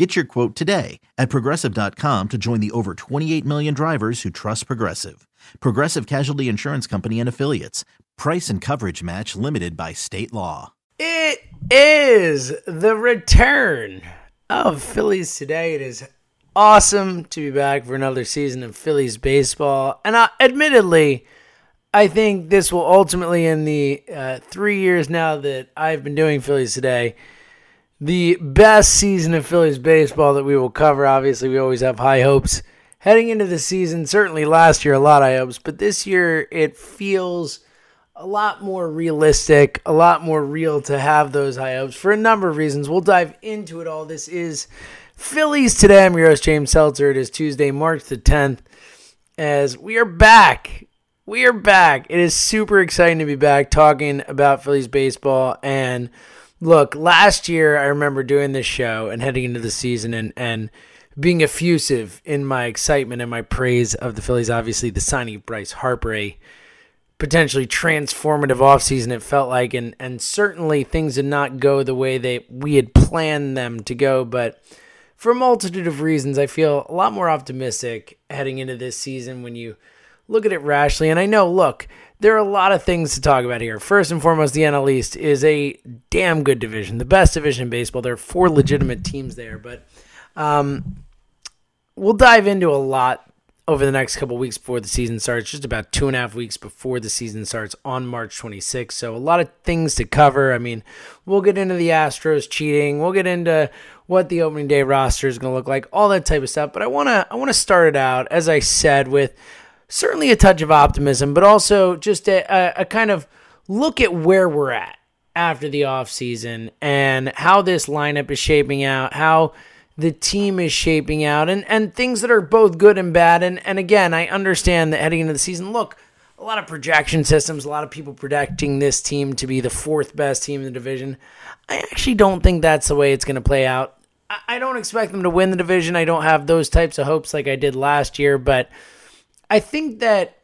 Get your quote today at progressive.com to join the over 28 million drivers who trust Progressive. Progressive Casualty Insurance Company and Affiliates. Price and coverage match limited by state law. It is the return of Phillies today. It is awesome to be back for another season of Phillies baseball. And uh, admittedly, I think this will ultimately, in the uh, three years now that I've been doing Phillies today, the best season of Phillies baseball that we will cover. Obviously, we always have high hopes heading into the season. Certainly last year, a lot of high hopes, but this year it feels a lot more realistic, a lot more real to have those high hopes for a number of reasons. We'll dive into it all. This is Phillies today. I'm your host, James Seltzer. It is Tuesday, March the 10th, as we are back. We are back. It is super exciting to be back talking about Phillies baseball and Look, last year I remember doing this show and heading into the season and and being effusive in my excitement and my praise of the Phillies. Obviously, the signing of Bryce Harper, a potentially transformative offseason it felt like and and certainly things did not go the way they we had planned them to go, but for a multitude of reasons, I feel a lot more optimistic heading into this season when you look at it rashly. And I know, look, there are a lot of things to talk about here. First and foremost, the NL East is a damn good division, the best division in baseball. There are four legitimate teams there, but um, we'll dive into a lot over the next couple weeks before the season starts. Just about two and a half weeks before the season starts on March 26th. So a lot of things to cover. I mean, we'll get into the Astros cheating. We'll get into what the opening day roster is going to look like, all that type of stuff. But I want to I want to start it out as I said with certainly a touch of optimism, but also just a, a, kind of look at where we're at after the offseason and how this lineup is shaping out, how the team is shaping out, and, and things that are both good and bad. And, and again, I understand that heading into the season, look, a lot of projection systems, a lot of people projecting this team to be the fourth best team in the division. I actually don't think that's the way it's going to play out. I don't expect them to win the division. I don't have those types of hopes like I did last year, but I think that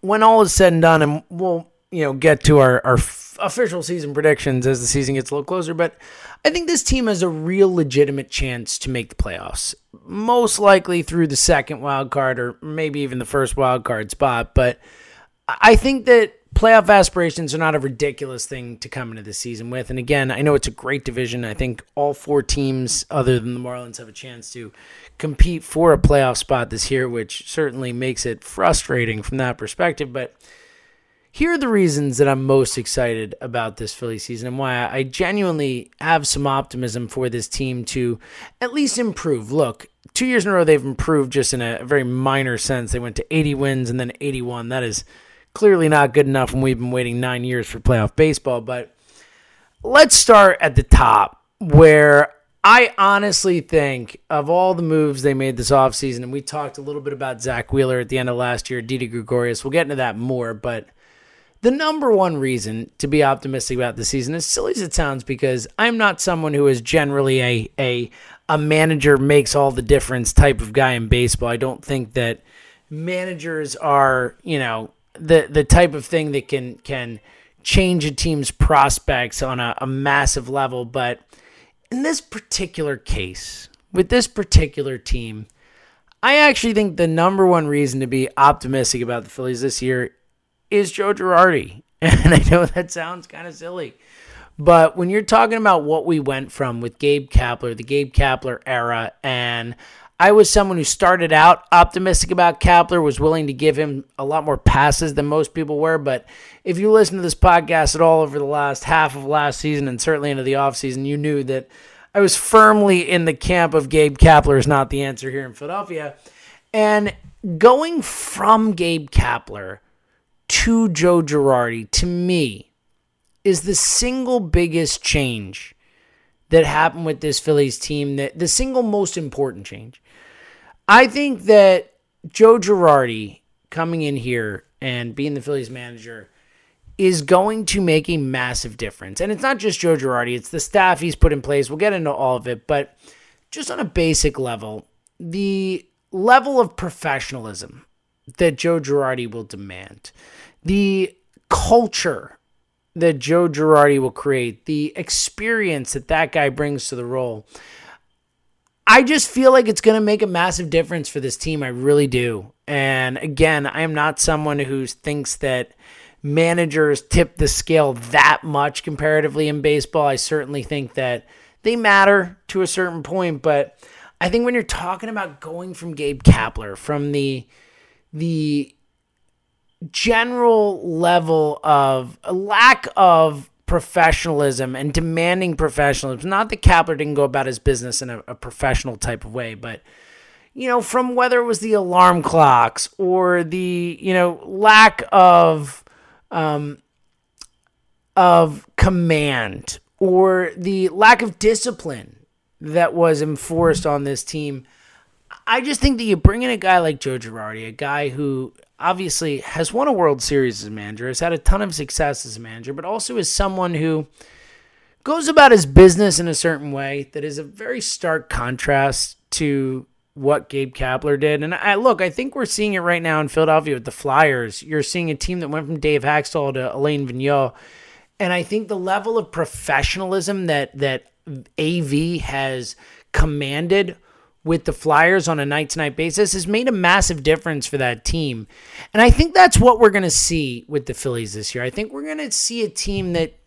when all is said and done, and we'll you know get to our our f- official season predictions as the season gets a little closer, but I think this team has a real legitimate chance to make the playoffs. Most likely through the second wild card or maybe even the first wild card spot, but I think that playoff aspirations are not a ridiculous thing to come into the season with. And again, I know it's a great division. I think all four teams, other than the Marlins, have a chance to compete for a playoff spot this year, which certainly makes it frustrating from that perspective. But here are the reasons that I'm most excited about this Philly season and why I genuinely have some optimism for this team to at least improve. Look, two years in a row, they've improved just in a very minor sense. They went to 80 wins and then 81. That is clearly not good enough when we've been waiting nine years for playoff baseball. But let's start at the top where I honestly think of all the moves they made this offseason, and we talked a little bit about Zack Wheeler at the end of last year, Didi Gregorius. We'll get into that more, but the number one reason to be optimistic about the season, as silly as it sounds, because I'm not someone who is generally a a a manager makes all the difference type of guy in baseball. I don't think that managers are, you know, the the type of thing that can can change a team's prospects on a, a massive level. But in this particular case, with this particular team, I actually think the number one reason to be optimistic about the Phillies this year is Joe Girardi. And I know that sounds kind of silly. But when you're talking about what we went from with Gabe Kapler, the Gabe Kapler era, and I was someone who started out optimistic about Kapler, was willing to give him a lot more passes than most people were. But if you listen to this podcast at all over the last half of last season and certainly into the offseason, you knew that I was firmly in the camp of Gabe Kapler is not the answer here in Philadelphia. And going from Gabe Kapler to Joe Girardi, to me, is the single biggest change that happened with this Phillies team, that the single most important change. I think that Joe Girardi coming in here and being the Phillies manager is going to make a massive difference. And it's not just Joe Girardi, it's the staff he's put in place. We'll get into all of it, but just on a basic level, the level of professionalism that Joe Girardi will demand, the culture that Joe Girardi will create, the experience that that guy brings to the role. I just feel like it's going to make a massive difference for this team. I really do. And again, I am not someone who thinks that managers tip the scale that much comparatively in baseball. I certainly think that they matter to a certain point, but I think when you're talking about going from Gabe Kapler, from the the general level of lack of professionalism and demanding professionalism, not that Kapler didn't go about his business in a, a professional type of way, but you know, from whether it was the alarm clocks or the, you know, lack of um, of command or the lack of discipline that was enforced on this team. I just think that you bring in a guy like Joe Girardi, a guy who obviously has won a World Series as a manager, has had a ton of success as a manager, but also is someone who goes about his business in a certain way that is a very stark contrast to what Gabe Kapler did. And I look, I think we're seeing it right now in Philadelphia with the Flyers. You're seeing a team that went from Dave Hakstol to Alain Vigneault. And I think the level of professionalism that that AV has commanded with the Flyers on a night to night basis has made a massive difference for that team. And I think that's what we're going to see with the Phillies this year. I think we're going to see a team that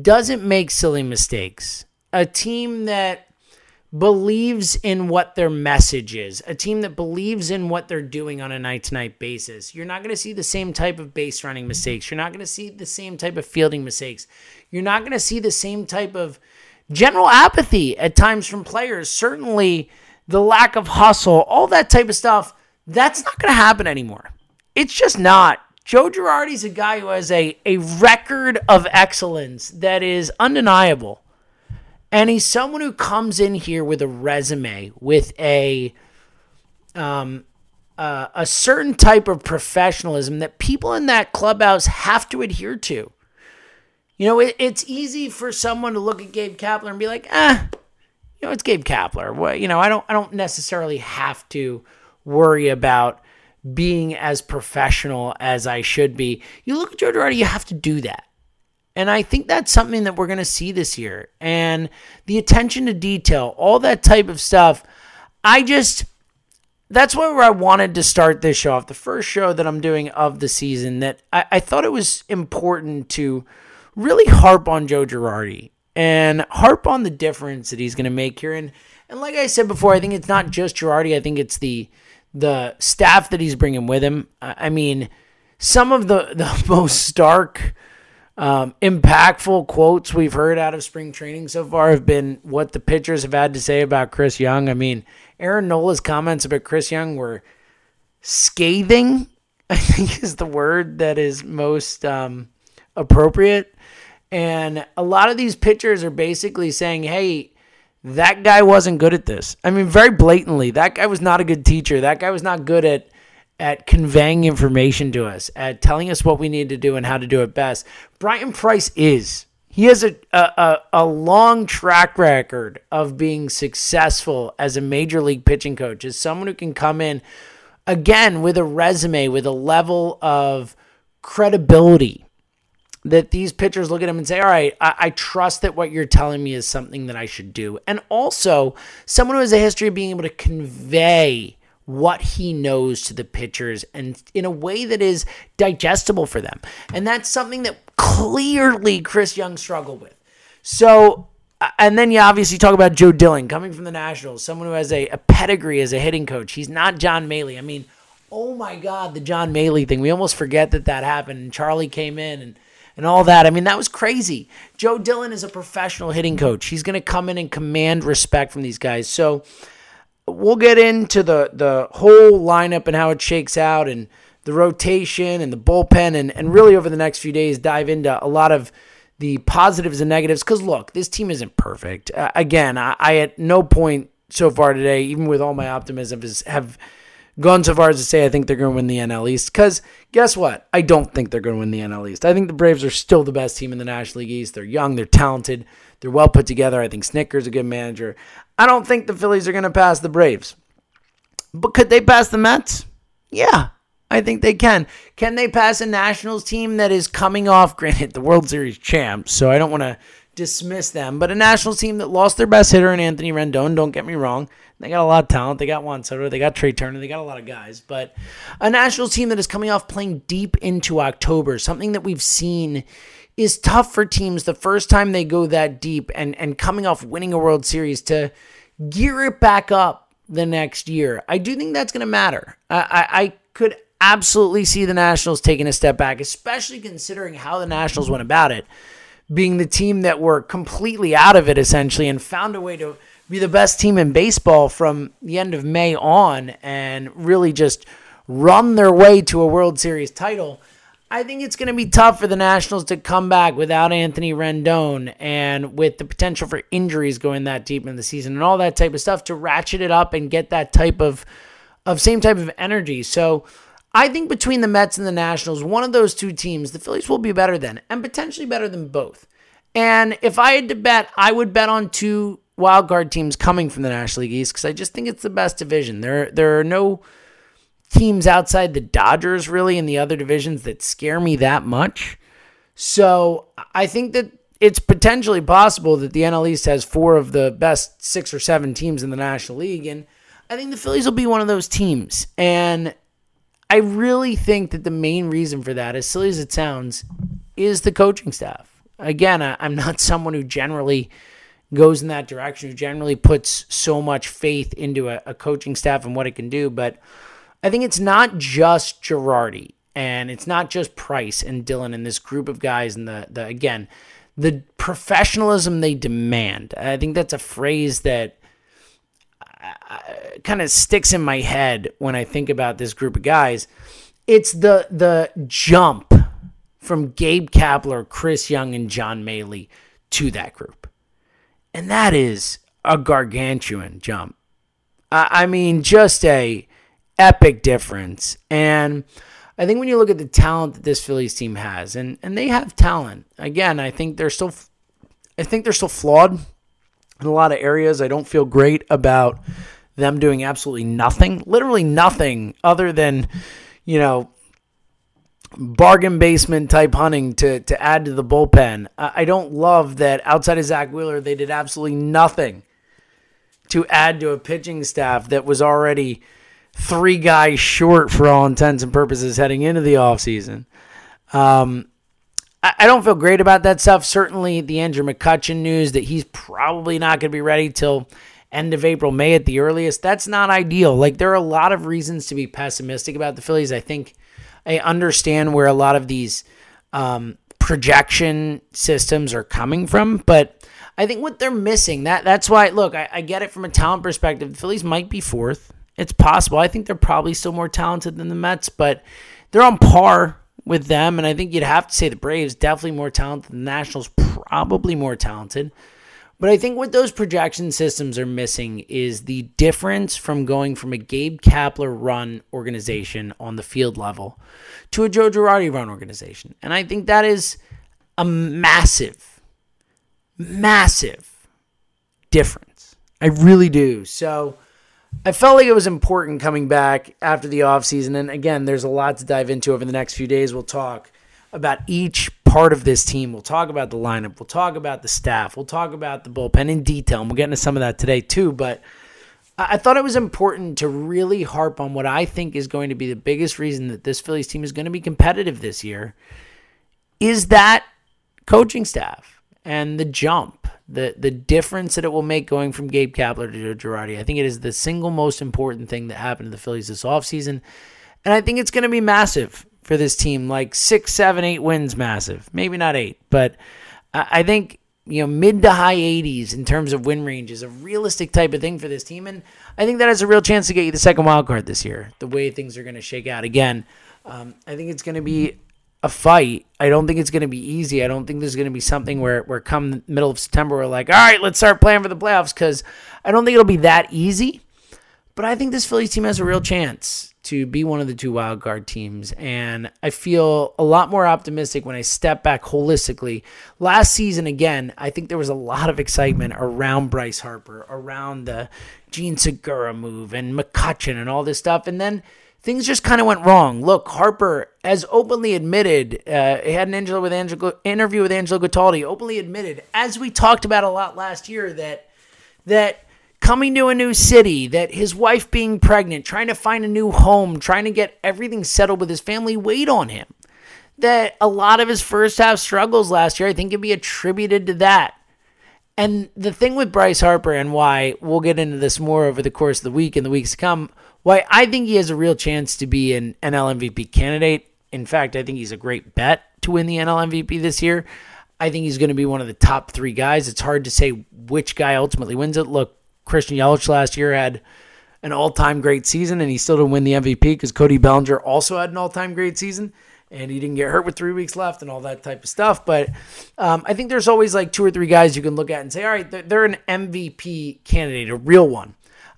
doesn't make silly mistakes, a team that believes in what their message is, a team that believes in what they're doing on a night to night basis. You're not going to see the same type of base running mistakes. You're not going to see the same type of fielding mistakes. You're not going to see the same type of general apathy at times from players. Certainly, the lack of hustle, all that type of stuff, that's not going to happen anymore. It's just not. Joe Girardi's a guy who has a, a record of excellence that is undeniable. And he's someone who comes in here with a resume, with a um, uh, a certain type of professionalism that people in that clubhouse have to adhere to. You know, it, it's easy for someone to look at Gabe Kapler and be like, ah, you know, it's Gabe Kapler. You know, I don't, I don't necessarily have to worry about being as professional as I should be. You look at Joe Girardi, you have to do that. And I think that's something that we're going to see this year. And the attention to detail, all that type of stuff. I just, that's where I wanted to start this show off. The first show that I'm doing of the season, that I, I thought it was important to really harp on Joe Girardi and harp on the difference that he's going to make here. And, and like I said before, I think it's not just Girardi, I think it's the, the staff that he's bringing with him. I mean, some of the, the most stark um, impactful quotes we've heard out of spring training so far have been what the pitchers have had to say about Chris Young. I mean, Aaron Nola's comments about Chris Young were scathing, I think is the word that is most um, appropriate. And a lot of these pitchers are basically saying, hey, that guy wasn't good at this. I mean, very blatantly, that guy was not a good teacher. That guy was not good at at conveying information to us, at telling us what we need to do and how to do it best. Bryan Price is. He has a, a, a long track record of being successful as a major league pitching coach, as someone who can come in again with a resume, with a level of credibility that these pitchers look at him and say, All right, I, I, trust that what you're telling me is something that I should do. And also, someone who has a history of being able to convey what he knows to the pitchers and in a way that is digestible for them. And that's something that clearly Chris Young struggled with. So uh, and then you obviously talk about Joe Dillon coming from the Nationals, someone who has a, a pedigree as a hitting coach. He's not John Mallee. I mean, oh my God, the John Mallee thing. We almost forget that that happened. And Charlie came in and, and all that. I mean, that was crazy. Joe Dillon is a professional hitting coach. He's going to come in and command respect from these guys. So we'll get into the, the whole lineup and how it shakes out and the rotation and the bullpen and, and really over the next few days dive into a lot of the positives and negatives. Because look, this team isn't perfect. Uh, again, I, I at no point so far today, even with all my optimism, is have – gone so far as to say I think they're going to win the NL East. Because guess what? I don't think they're going to win the NL East. I think the Braves are still the best team in the National League East. They're young, they're talented, they're well put together. I think Snitker's a good manager. I don't think the Phillies are going to pass the Braves. But could they pass the Mets? Yeah, I think they can. Can they pass a Nationals team that is coming off, granted, the World Series champs, so I don't want to dismiss them, but a Nationals team that lost their best hitter in Anthony Rendon, don't get me wrong. They got a lot of talent. They got Juan Soto. They got Trea Turner. They got a lot of guys. But a Nationals team that is coming off playing deep into October, something that we've seen is tough for teams the first time they go that deep and, and coming off winning a World Series to gear it back up the next year. I do think that's going to matter. I, I, I could absolutely see the Nationals taking a step back, especially considering how the Nationals went about it, being the team that were completely out of it essentially and found a way to – be the best team in baseball from the end of May on and really just run their way to a World Series title. I think it's going to be tough for the Nationals to come back without Anthony Rendon and with the potential for injuries going that deep in the season and all that type of stuff to ratchet it up and get that type of of same type of energy. So I think between the Mets and the Nationals, one of those two teams, the Phillies will be better than and potentially better than both. And if I had to bet, I would bet on two wild card teams coming from the National League East because I just think it's the best division. There there are no teams outside the Dodgers really in the other divisions that scare me that much. So I think that it's potentially possible that the NL East has four of the best six or seven teams in the National League, and I think the Phillies will be one of those teams. And I really think that the main reason for that, as silly as it sounds, is the coaching staff. Again, I, am not someone who generally goes in that direction, who generally puts so much faith into a, a coaching staff and what it can do. But I think it's not just Girardi and it's not just Price and Dillon and this group of guys and the, the again, the professionalism they demand. I think that's a phrase that uh, kind of sticks in my head when I think about this group of guys. It's the the jump from Gabe Kapler, Chris Young, and John Mallee to that group. And that is a gargantuan jump. I mean, just a epic difference. And I think when you look at the talent that this Phillies team has, and, and they have talent. Again, I think they're still I think they're still flawed in a lot of areas. I don't feel great about them doing absolutely nothing, literally nothing other than, you know, bargain basement type hunting to to add to the bullpen. I don't love that outside of Zack Wheeler, they did absolutely nothing to add to a pitching staff that was already three guys short for all intents and purposes heading into the offseason. Um, I, I don't feel great about that stuff. Certainly, the Andrew McCutchen news that he's probably not going to be ready till end of April, May at the earliest. That's not ideal. Like there are a lot of reasons to be pessimistic about the Phillies. I think I understand where a lot of these um, projection systems are coming from, but I think what they're missing that that's why look, I, I get it from a talent perspective. The Phillies might be fourth. It's possible. I think they're probably still more talented than the Mets, but they're on par with them. And I think you'd have to say the Braves definitely more talented. The Nationals probably more talented. But I think what those projection systems are missing is the difference from going from a Gabe Kapler run organization on the field level to a Joe Girardi run organization. And I think that is a massive, massive difference. I really do. So I felt like it was important coming back after the offseason. And again, there's a lot to dive into over the next few days. We'll talk about each part of this team. We'll talk about the lineup. We'll talk about the staff. We'll talk about the bullpen in detail. And we'll get into some of that today, too. But I thought it was important to really harp on what I think is going to be the biggest reason that this Phillies team is going to be competitive this year is that coaching staff and the jump the the difference that it will make going from Gabe Kapler to Joe Girardi. I think it is the single most important thing that happened to the Phillies this offseason. And I think it's going to be massive for this team. Like six, seven, eight wins, massive. Maybe not eight, but I think you know mid to high 80s in terms of win range is a realistic type of thing for this team, and I think that has a real chance to get you the second wild card this year. The way things are going to shake out again, um, I think it's going to be a fight. I don't think it's going to be easy. I don't think there's going to be something where where come middle of September we're like, all right, let's start playing for the playoffs because I don't think it'll be that easy. But I think this Phillies team has a real chance to be one of the two wild card teams. And I feel a lot more optimistic when I step back holistically. Last season, again, I think there was a lot of excitement around Bryce Harper, around the Jean Segura move and McCutchen and all this stuff. And then things just kind of went wrong. Look, Harper, as openly admitted, uh, he had an Angelo with Angelo, interview with Angelo Cataldi, openly admitted, as we talked about a lot last year, that that coming to a new city, that his wife being pregnant, trying to find a new home, trying to get everything settled with his family weighed on him. That a lot of his first half struggles last year, I think, can be attributed to that. And the thing with Bryce Harper and why we'll get into this more over the course of the week and the weeks to come, why I think he has a real chance to be an NL MVP candidate. In fact, I think he's a great bet to win the NL MVP this year. I think he's going to be one of the top three guys. It's hard to say which guy ultimately wins it. Look, Christian Yelich last year had an all-time great season, and he still didn't win the MVP because Cody Bellinger also had an all-time great season, and he didn't get hurt with three weeks left and all that type of stuff. But um, I think there's always like two or three guys you can look at and say, all right, they're, they're an MVP candidate, a real one.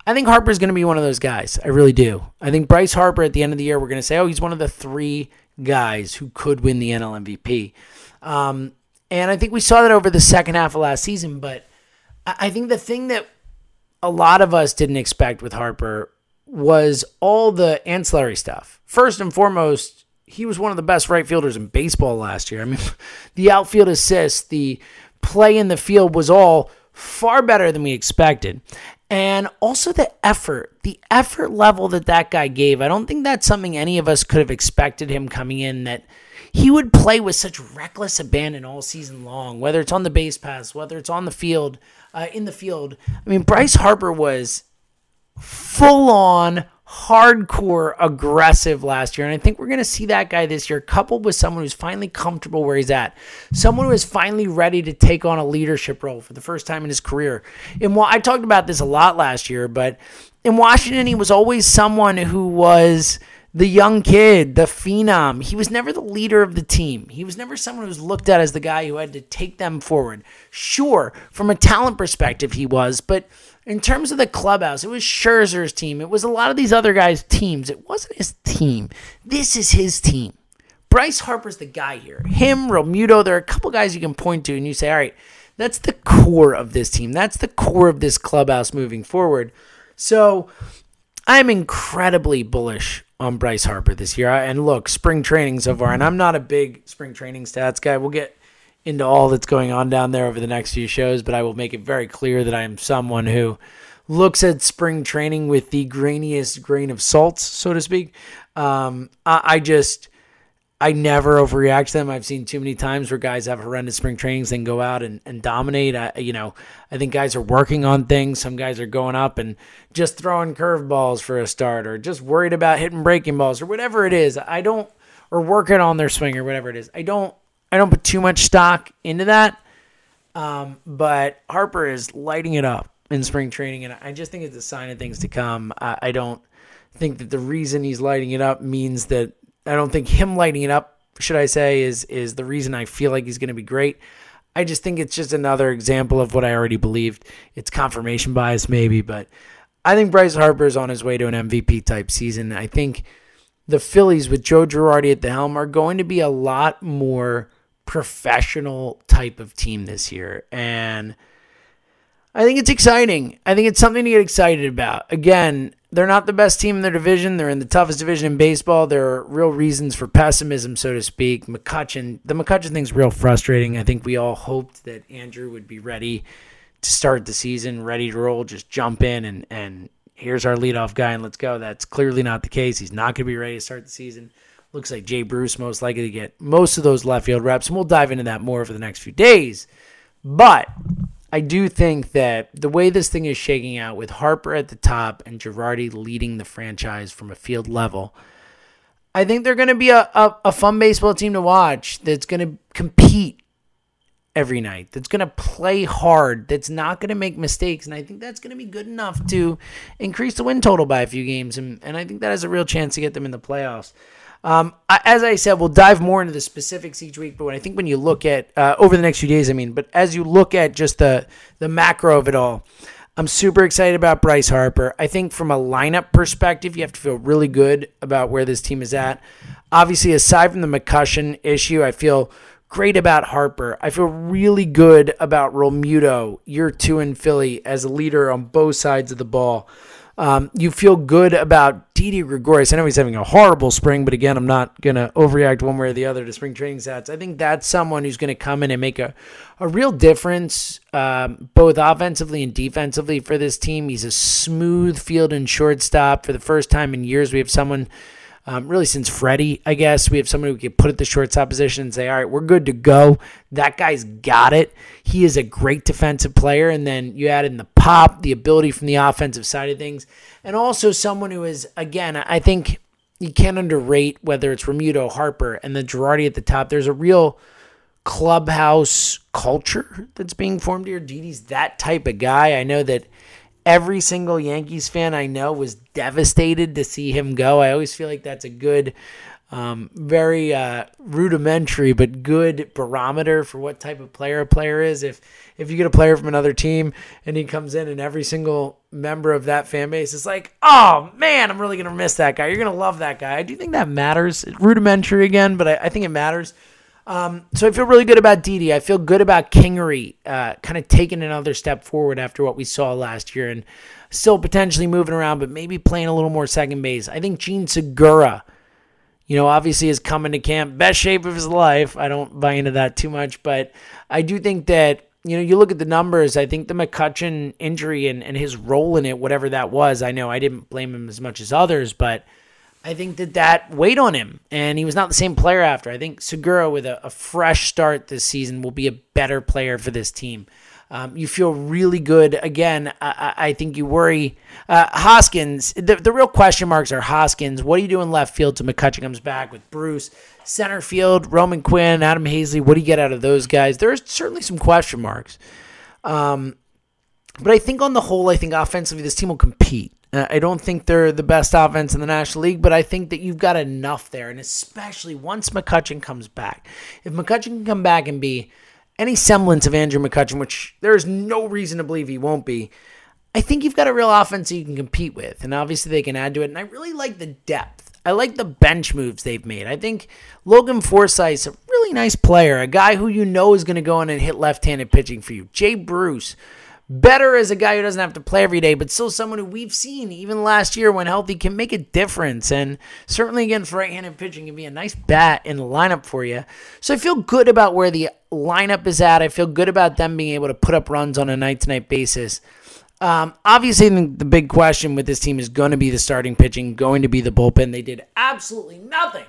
I think Harper's going to be one of those guys. I really do. I think Bryce Harper at the end of the year, we're going to say, oh, he's one of the three guys who could win the NL MVP. Um, and I think we saw that over the second half of last season. But I think the thing that a lot of us didn't expect with Harper was all the ancillary stuff. First and foremost, he was one of the best right fielders in baseball last year. I mean, the outfield assists, the play in the field was all far better than we expected. And also the effort, the effort level that that guy gave. I don't think that's something any of us could have expected him coming in that he would play with such reckless abandon all season long, whether it's on the base pass, whether it's on the field uh, in the field. I mean, Bryce Harper was full on hardcore aggressive last year. And I think we're going to see that guy this year, coupled with someone who's finally comfortable where he's at. Someone who is finally ready to take on a leadership role for the first time in his career. And while I talked about this a lot last year, but in Washington, he was always someone who was the young kid, the phenom. He was never the leader of the team. He was never someone who was looked at as the guy who had to take them forward. Sure, from a talent perspective, he was, but in terms of the clubhouse, it was Scherzer's team. It was a lot of these other guys' teams. It wasn't his team. This is his team. Bryce Harper's the guy here. Him, Realmuto, there are a couple guys you can point to, and you say, all right, that's the core of this team. That's the core of this clubhouse moving forward. So I'm incredibly bullish on Bryce Harper this year. And look, spring training so far, and I'm not a big spring training stats guy. We'll get into all that's going on down there over the next few shows, but I will make it very clear that I am someone who looks at spring training with the grainiest grain of salt, so to speak. Um, I, I just I never overreact to them. I've seen too many times where guys have horrendous spring trainings and go out and, and dominate. I, you know, I think guys are working on things. Some guys are going up and just throwing curveballs for a start or just worried about hitting breaking balls or whatever it is. I don't, or working on their swing or whatever it is. I don't, I don't put too much stock into that. Um, but Harper is lighting it up in spring training, and I just think it's a sign of things to come. I, I don't think that the reason he's lighting it up means that I don't think him lighting it up, should I say, is is the reason I feel like he's going to be great. I just think it's just another example of what I already believed. It's confirmation bias, maybe, but I think Bryce Harper is on his way to an MVP type season. I think the Phillies with Joe Girardi at the helm are going to be a lot more professional type of team this year. And I think it's exciting. I think it's something to get excited about. Again, they're not the best team in their division. They're in the toughest division in baseball. There are real reasons for pessimism, so to speak. McCutchen, the McCutchen thing's real frustrating. I think we all hoped that Andrew would be ready to start the season, ready to roll, just jump in and and here's our leadoff guy and let's go. That's clearly not the case. He's not going to be ready to start the season. Looks like Jay Bruce most likely to get most of those left field reps, and we'll dive into that more over the next few days. But I do think that the way this thing is shaking out with Harper at the top and Girardi leading the franchise from a field level, I think they're going to be a, a, a fun baseball team to watch that's going to compete every night, that's going to play hard, that's not going to make mistakes. And I think that's going to be good enough to increase the win total by a few games. And, and I think that has a real chance to get them in the playoffs. Um, as I said, we'll dive more into the specifics each week. But I think when you look at uh, over the next few days, I mean, but as you look at just the the macro of it all, I'm super excited about Bryce Harper. I think from a lineup perspective, you have to feel really good about where this team is at. Obviously, aside from the McCutchen issue, I feel great about Harper. I feel really good about Realmuto, year two in Philly, as a leader on both sides of the ball. Um, you feel good about Didi Gregorius. I know he's having a horrible spring, but again, I'm not going to overreact one way or the other to spring training stats. I think that's someone who's going to come in and make a, a real difference, um, both offensively and defensively for this team. He's a smooth field and shortstop. For the first time in years, we have someone um, really since Freddie, I guess. We have someone who can put at the shortstop position and say, all right, we're good to go. That guy's got it. He is a great defensive player. And then you add in the pop, the ability from the offensive side of things, and also someone who is, again, I think you can't underrate whether it's Realmuto, Harper, and the Girardi at the top. There's a real clubhouse culture that's being formed here. Didi's that type of guy. I know that every single Yankees fan I know was devastated to see him go. I always feel like that's a good, um, very uh, rudimentary but good barometer for what type of player a player is. If if you get a player from another team and he comes in and every single member of that fan base is like, oh man, I'm really gonna miss that guy. You're gonna love that guy. I do think that matters. rudimentary again, but I, I think it matters. Um, so I feel really good about Didi. I feel good about Kingery uh, kind of taking another step forward after what we saw last year and still potentially moving around, but maybe playing a little more second base. I think Jean Segura, you know, obviously is coming to camp, best shape of his life. I don't buy into that too much, but I do think that, you know, you look at the numbers, I think the McCutchen injury and, and his role in it, whatever that was, I know I didn't blame him as much as others, but – I think that that weighed on him, and he was not the same player after. I think Segura, with a, a fresh start this season, will be a better player for this team. Um, you feel really good. Again, I, I think you worry. Uh, Hoskins, the, the real question marks are Hoskins. What do you do in left field till McCutchen comes back with Bruce? Center field, Roman Quinn, Adam Haseley. What do you get out of those guys? There's certainly some question marks. Um, but I think on the whole, I think offensively, this team will compete. Uh, I don't think they're the best offense in the National League, but I think that you've got enough there. And especially once McCutchen comes back. If McCutchen can come back and be any semblance of Andrew McCutchen, which there is no reason to believe he won't be, I think you've got a real offense that you can compete with. And obviously they can add to it. And I really like the depth. I like the bench moves they've made. I think Logan Forsythe's a really nice player, a guy who you know is going to go in and hit left handed pitching for you. Jay Bruce better as a guy who doesn't have to play every day, but still someone who we've seen even last year when healthy can make a difference. And certainly again, for right handed pitching can be a nice bat in the lineup for you. So I feel good about where the lineup is at. I feel good about them being able to put up runs on a night to night basis. Um, obviously, the big question with this team is going to be the starting pitching, going to be the bullpen. They did absolutely nothing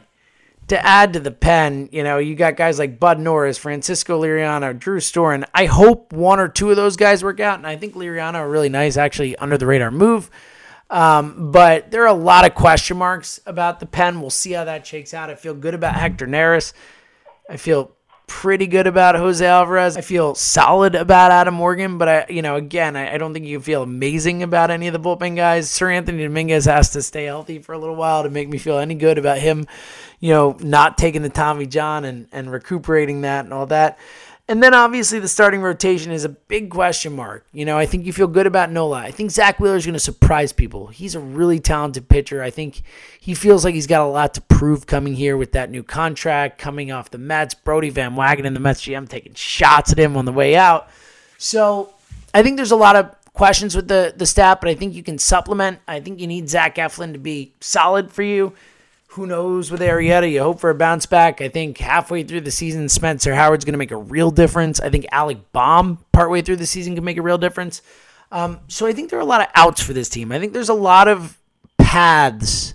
to add to the pen, you know, you got guys like Bud Norris, Francisco Liriano, Drew Storen. I hope one or two of those guys work out, and I think Liriano a really nice, actually under the radar move. Um, but there are a lot of question marks about the pen. We'll see how that shakes out. I feel good about Hector Neris. I feel pretty good about Jose Alvarez. I feel solid about Adam Morgan, but I, you know, again, I, I don't think you feel amazing about any of the bullpen guys. Seranthony Dominguez has to stay healthy for a little while to make me feel any good about him, you know, not taking the Tommy John and, and recuperating that and all that. And then obviously the starting rotation is a big question mark. You know, I think you feel good about Nola. I think Zack Wheeler is going to surprise people. He's a really talented pitcher. I think he feels like he's got a lot to prove coming here with that new contract, coming off the Mets. Brodie Van Wagenen the Mets GM taking shots at him on the way out. So I think there's a lot of questions with the the staff, but I think you can supplement. I think you need Zach Eflin to be solid for you. Who knows with Arrieta? You hope for a bounce back. I think halfway through the season, Spencer Howard's going to make a real difference. I think Alec Bohm, partway through the season, can make a real difference. Um, so I think there are a lot of outs for this team. I think there's a lot of paths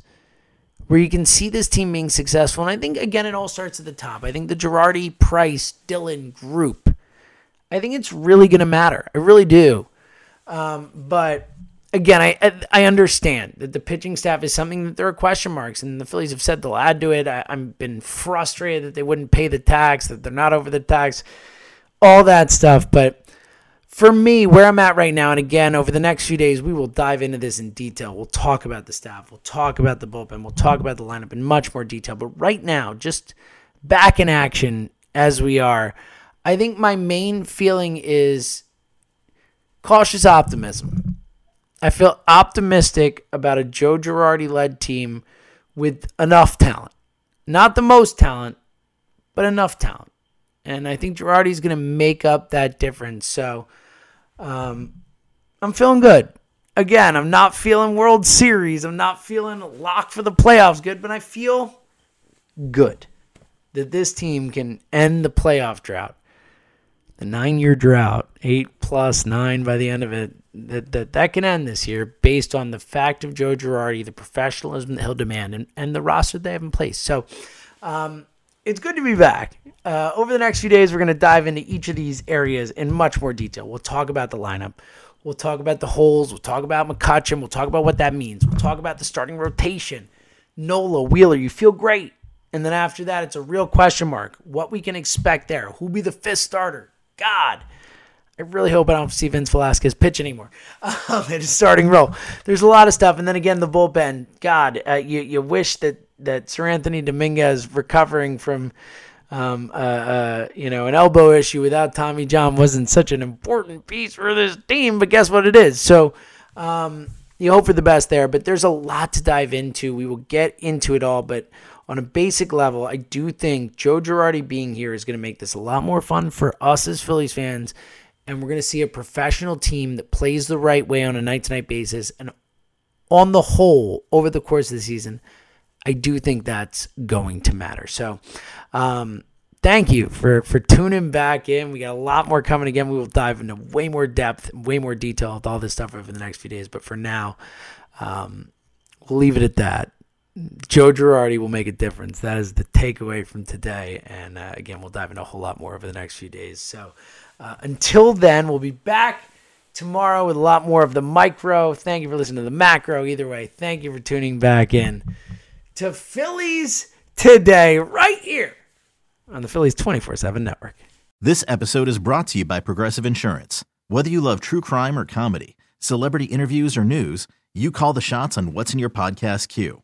where you can see this team being successful. And I think, again, it all starts at the top. I think the Girardi, Price, Dillon group, I think it's really going to matter. I really do. Um, but again, I I understand that the pitching staff is something that there are question marks, and the Phillies have said they'll add to it. I, I've been frustrated that they wouldn't pay the tax, that they're not over the tax, all that stuff. But for me, where I'm at right now, and again, over the next few days, we will dive into this in detail. We'll talk about the staff, we'll talk about the bullpen, we'll talk about the lineup in much more detail. But right now, just back in action as we are, I think my main feeling is cautious optimism. I feel optimistic about a Joe Girardi led team with enough talent. Not the most talent, but enough talent. And I think Girardi's going to make up that difference. So um, I'm feeling good. Again, I'm not feeling World Series. I'm not feeling locked for the playoffs good, but I feel good that this team can end the playoff drought the nine year drought, eight plus nine by the end of it, that, that that can end this year based on the fact of Joe Girardi, the professionalism that he'll demand, and, and the roster they have in place. So um, it's good to be back. Uh, over the next few days, we're going to dive into each of these areas in much more detail. We'll talk about the lineup. We'll talk about the holes. We'll talk about McCutchen. We'll talk about what that means. We'll talk about the starting rotation. Nola, Wheeler, you feel great. And then after that, it's a real question mark. What we can expect there. Who'll be the fifth starter? God. I really hope I don't see Vince Velasquez pitch anymore um, in his starting role. There's a lot of stuff, and then again the bullpen. God, uh, you you wish that that Seranthony Dominguez recovering from um, uh, uh, you know an elbow issue without Tommy John wasn't such an important piece for this team, but guess what it is. So um, you hope for the best there, but there's a lot to dive into. We will get into it all, but on a basic level, I do think Joe Girardi being here is going to make this a lot more fun for us as Phillies fans. And we're going to see a professional team that plays the right way on a night to night basis. And on the whole, over the course of the season, I do think that's going to matter. So, um, thank you for for tuning back in. We got a lot more coming again. We will dive into way more depth, way more detail with all this stuff over the next few days. But for now, um, we'll leave it at that. Joe Girardi will make a difference. That is the takeaway from today. And uh, again, we'll dive into a whole lot more over the next few days. So uh, until then, we'll be back tomorrow with a lot more of the micro. Thank you for listening to the macro. Either way, thank you for tuning back in to Phillies today, right here on the Phillies 24 7 network. This episode is brought to you by Progressive Insurance. Whether you love true crime or comedy, celebrity interviews or news, you call the shots on what's in your podcast queue.